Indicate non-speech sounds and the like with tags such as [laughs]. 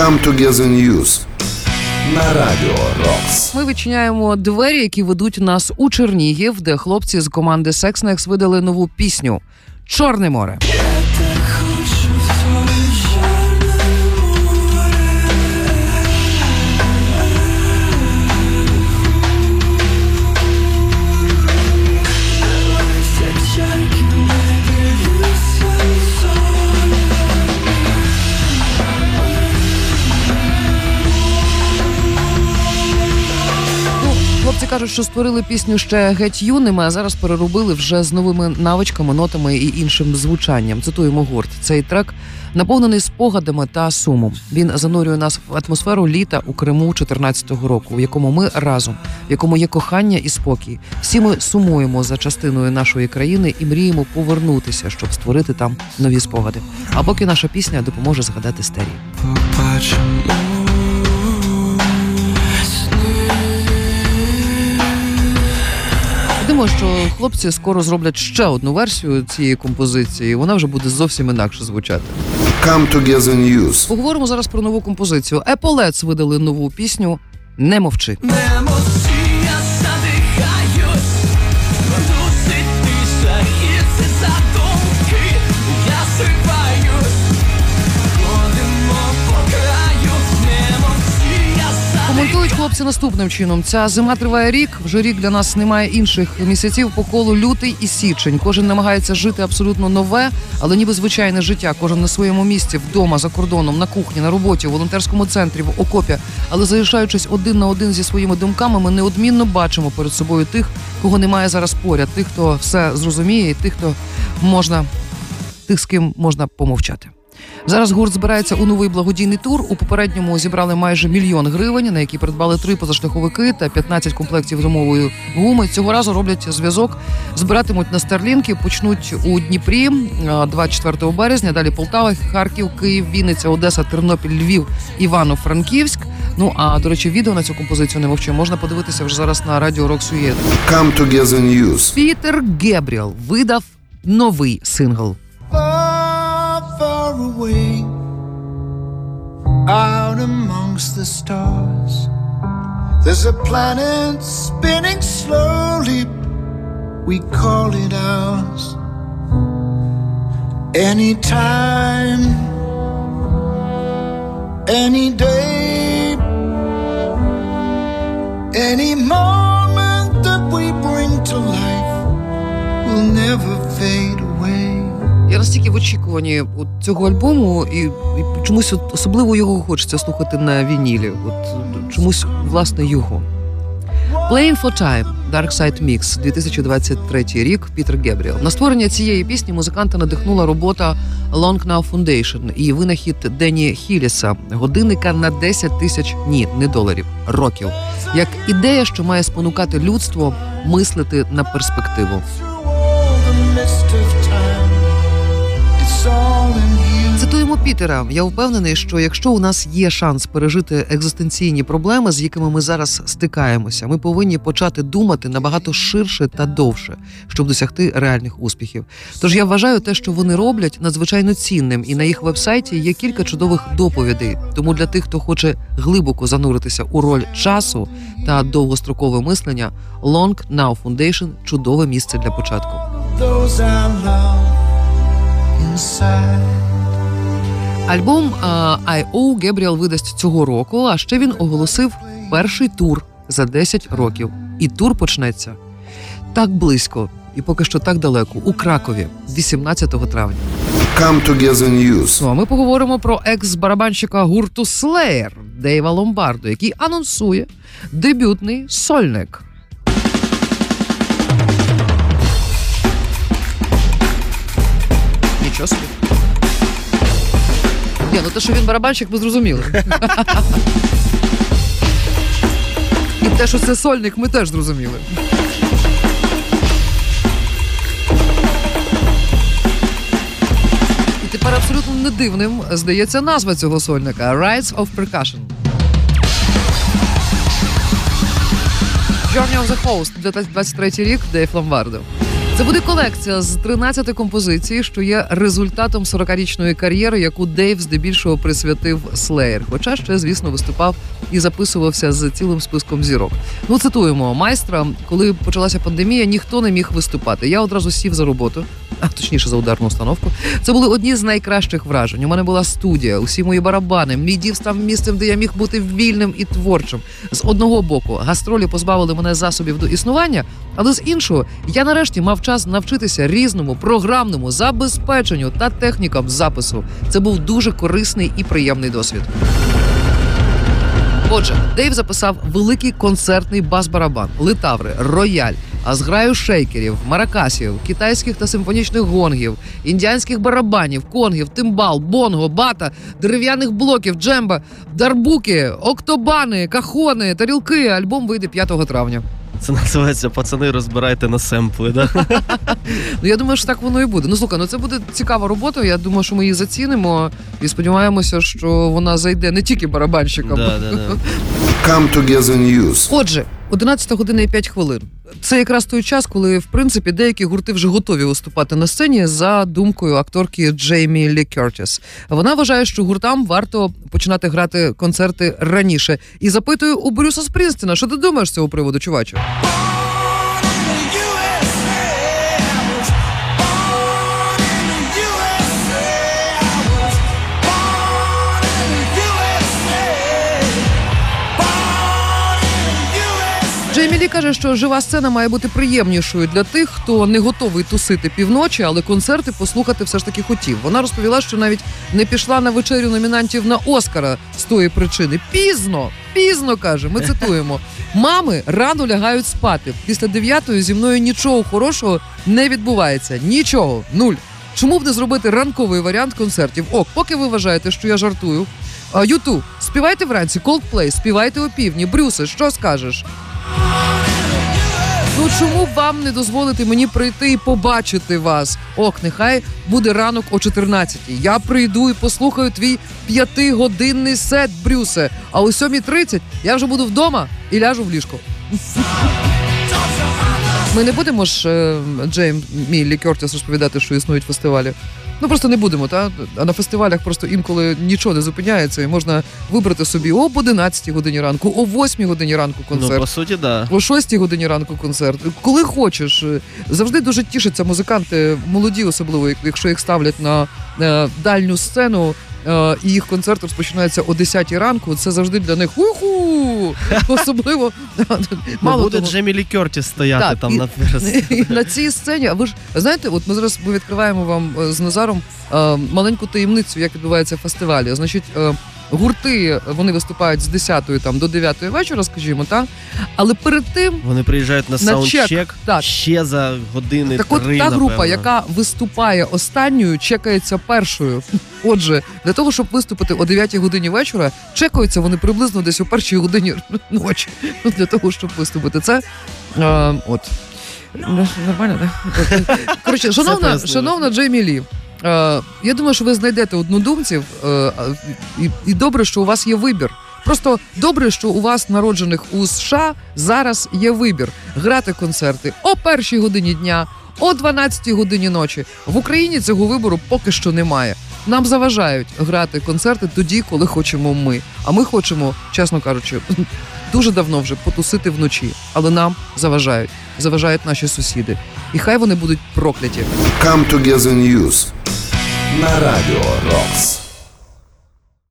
Come Together News на Радіо Рокс. Ми відчиняємо двері, які ведуть нас у Чернігів, де хлопці з команди Секснекс видали нову пісню Чорне море. Хлопці кажуть, що створили пісню ще геть юними, а зараз переробили вже з новими навичками, нотами і іншим звучанням. Цитуємо гурт. Цей трек наповнений спогадами та сумом. Він занурює нас в атмосферу літа у Криму 14-го року, в якому ми разом, в якому є кохання і спокій. Всі ми сумуємо за частиною нашої країни і мріємо повернутися, щоб створити там нові спогади. А поки наша пісня допоможе згадати старі. Побачимо Думаю, що хлопці скоро зроблять ще одну версію цієї композиції. і Вона вже буде зовсім інакше звучати. Come Together News. Поговоримо зараз про нову композицію. Еполец видали нову пісню Не мовчи. Емоція хлопці наступним чином. Ця зима триває рік. Вже рік для нас немає інших місяців по колу лютий і січень. Кожен намагається жити абсолютно нове, але ніби звичайне життя. Кожен на своєму місці, вдома, за кордоном, на кухні, на роботі, в волонтерському центрі, в окопі. Але залишаючись один на один зі своїми думками, ми неодмінно бачимо перед собою тих, кого немає зараз поряд, тих, хто все зрозуміє, і тих, хто можна, тих, з ким можна помовчати. Зараз гурт збирається у новий благодійний тур. У попередньому зібрали майже мільйон гривень, на які придбали три позашляховики та 15 комплектів зимової гуми. Цього разу роблять зв'язок, збиратимуть на старлінки. Почнуть у Дніпрі е, 24 березня. Далі Полтава, Харків, Київ, Вінниця, Одеса, Тернопіль, Львів, Івано-Франківськ. Ну а до речі, відео на цю композицію не мовчу. Можна подивитися вже зараз на радіо Together News. Пітер Гебріел видав новий сингл. Out amongst the stars. There's a planet spinning slowly, we call it ours. Anytime, any day, any moment that we bring to life will never fade настільки в очікуванні от цього альбому, і, і чомусь от особливо його хочеться слухати на вінілі. От чомусь власне його. Playing for Time Dark Side Mix 2023 рік Пітер Гебріел. На створення цієї пісні музиканта надихнула робота Long Now Foundation і винахід Дені Хіліса годинника на 10 тисяч ні, не доларів, років. Як ідея, що має спонукати людство мислити на перспективу. You. Цитуємо Пітера. Я впевнений, що якщо у нас є шанс пережити екзистенційні проблеми, з якими ми зараз стикаємося, ми повинні почати думати набагато ширше та довше, щоб досягти реальних успіхів. Тож я вважаю те, що вони роблять, надзвичайно цінним, і на їх вебсайті є кілька чудових доповідей. Тому для тих, хто хоче глибоко зануритися у роль часу та довгострокове мислення, Long Now Foundation – чудове місце для початку. Those I love inside. Альбом е, I.O. Гебріел видасть цього року. А ще він оголосив перший тур за 10 років. І тур почнеться так близько, і поки що так далеко у Кракові, 18 травня. Come Together News. Ну а ми поговоримо про екс-барабанщика гурту Slayer Дейва Ломбардо, який анонсує дебютний сольник. Нічого собі. Ні, ну те, що він барабанщик, ми зрозуміли. І те, що це сольник, ми теж зрозуміли. І тепер абсолютно не дивним здається назва цього сольника Rides of Percussion. Journey of the Host, 23 рік, Дейв Ломбардо. Це буде колекція з 13 композицій, що є результатом 40-річної кар'єри, яку Дейв здебільшого присвятив Слеєр. Хоча ще, звісно, виступав і записувався з цілим списком зірок. Ну, цитуємо майстра, коли почалася пандемія, ніхто не міг виступати. Я одразу сів за роботу, а точніше за ударну установку. Це були одні з найкращих вражень. У мене була студія, усі мої барабани. Мій дів став місцем, де я міг бути вільним і творчим. З одного боку, гастролі позбавили мене засобів до існування, але з іншого, я нарешті мав час навчитися різному програмному забезпеченню та технікам запису. Це був дуже корисний і приємний досвід. Отже, Дейв записав великий концертний бас-барабан, литаври, рояль, а зграю шейкерів, маракасів, китайських та симфонічних гонгів, індіанських барабанів, конгів, тимбал, бонго, бата, дерев'яних блоків, джемба, дарбуки, октобани, кахони, тарілки. Альбом вийде 5 травня. Це називається пацани, розбирайте на семпли. Да? Ну я думаю, що так воно і буде. Ну слухай, ну це буде цікава робота. Я думаю, що ми її зацінимо і сподіваємося, що вона зайде не тільки барабанщикам. Да, да, да. [laughs] Come Together News. Отже, 11 година і 5 хвилин. Це якраз той час, коли в принципі деякі гурти вже готові виступати на сцені за думкою акторки Джеймі Лі Кертіс. Вона вважає, що гуртам варто починати грати концерти раніше. І запитує у Брюса Спрінстіна, що ти думаєш з цього приводу, чувачу? Джеймі каже, що жива сцена має бути приємнішою для тих, хто не готовий тусити півночі, але концерти послухати все ж таки хотів. Вона розповіла, що навіть не пішла на вечерю номінантів на Оскара з тої причини. Пізно, пізно каже. Ми цитуємо: мами рано лягають спати. Після дев'ятої зі мною нічого хорошого не відбувається. Нічого, нуль. Чому б не зробити ранковий варіант концертів? Ок, поки ви вважаєте, що я жартую. Юту, співайте вранці, Coldplay, співайте опівдні. Брюсе, що скажеш? Ну чому вам не дозволити мені прийти і побачити вас? Ох, нехай буде ранок о 14-й. Я прийду і послухаю твій п'ятигодинний сет, Брюсе. А о 7.30 я вже буду вдома і ляжу в ліжко. [laughs] Ми не будемо ж е, Джейм мій Лі Кертіс розповідати, що існують фестивалі. Ну просто не будемо, та а на фестивалях просто інколи нічого не зупиняється, і можна вибрати собі об 11 годині ранку, о 8 годині ранку концерт. Ну, по суті, да. О 6 годині ранку концерт. Коли хочеш. Завжди дуже тішаться музиканти, молоді, особливо, якщо їх ставлять на е, дальню сцену. Е, І їх концерт розпочинається о 10 ранку. Це завжди для них уху! [laughs] Особливо Мало буде Джемі Лі Кертіс стояти Так, там і- на [laughs] на цій сцені. А ви ж знаєте, от ми зараз ми відкриваємо вам е, з Назаром е, маленьку таємницю, як відбувається фестивалі. Значить, гурти вони виступають з 10 там до 9 вечора, скажімо, так. Але перед тим Вони приїжджають на, На чек, так. ще за години Так от три, та група, напевно. яка виступає останньою, чекається першою. Отже, для того, щоб виступити о 9 годині вечора, чекаються вони приблизно десь о першій годині [laughs] ночі. Ну, Для того, щоб виступити. Це е, от. Ну, Нормально, так? [laughs] Коротше, шановна, шановна Джеймі Лі. Е, я думаю, що ви знайдете однодумців, е, і, добре, що у вас є вибір. Просто добре, що у вас, народжених у США, зараз є вибір грати концерти о першій годині дня, о 12 годині ночі. В Україні цього вибору поки що немає. Нам заважають грати концерти тоді, коли хочемо ми. А ми хочемо, чесно кажучи, [laughs] дуже давно вже потусити вночі, але нам заважають, заважають наші сусіди. І хай вони будуть прокляті. Come Together News. На Радіо Рокс.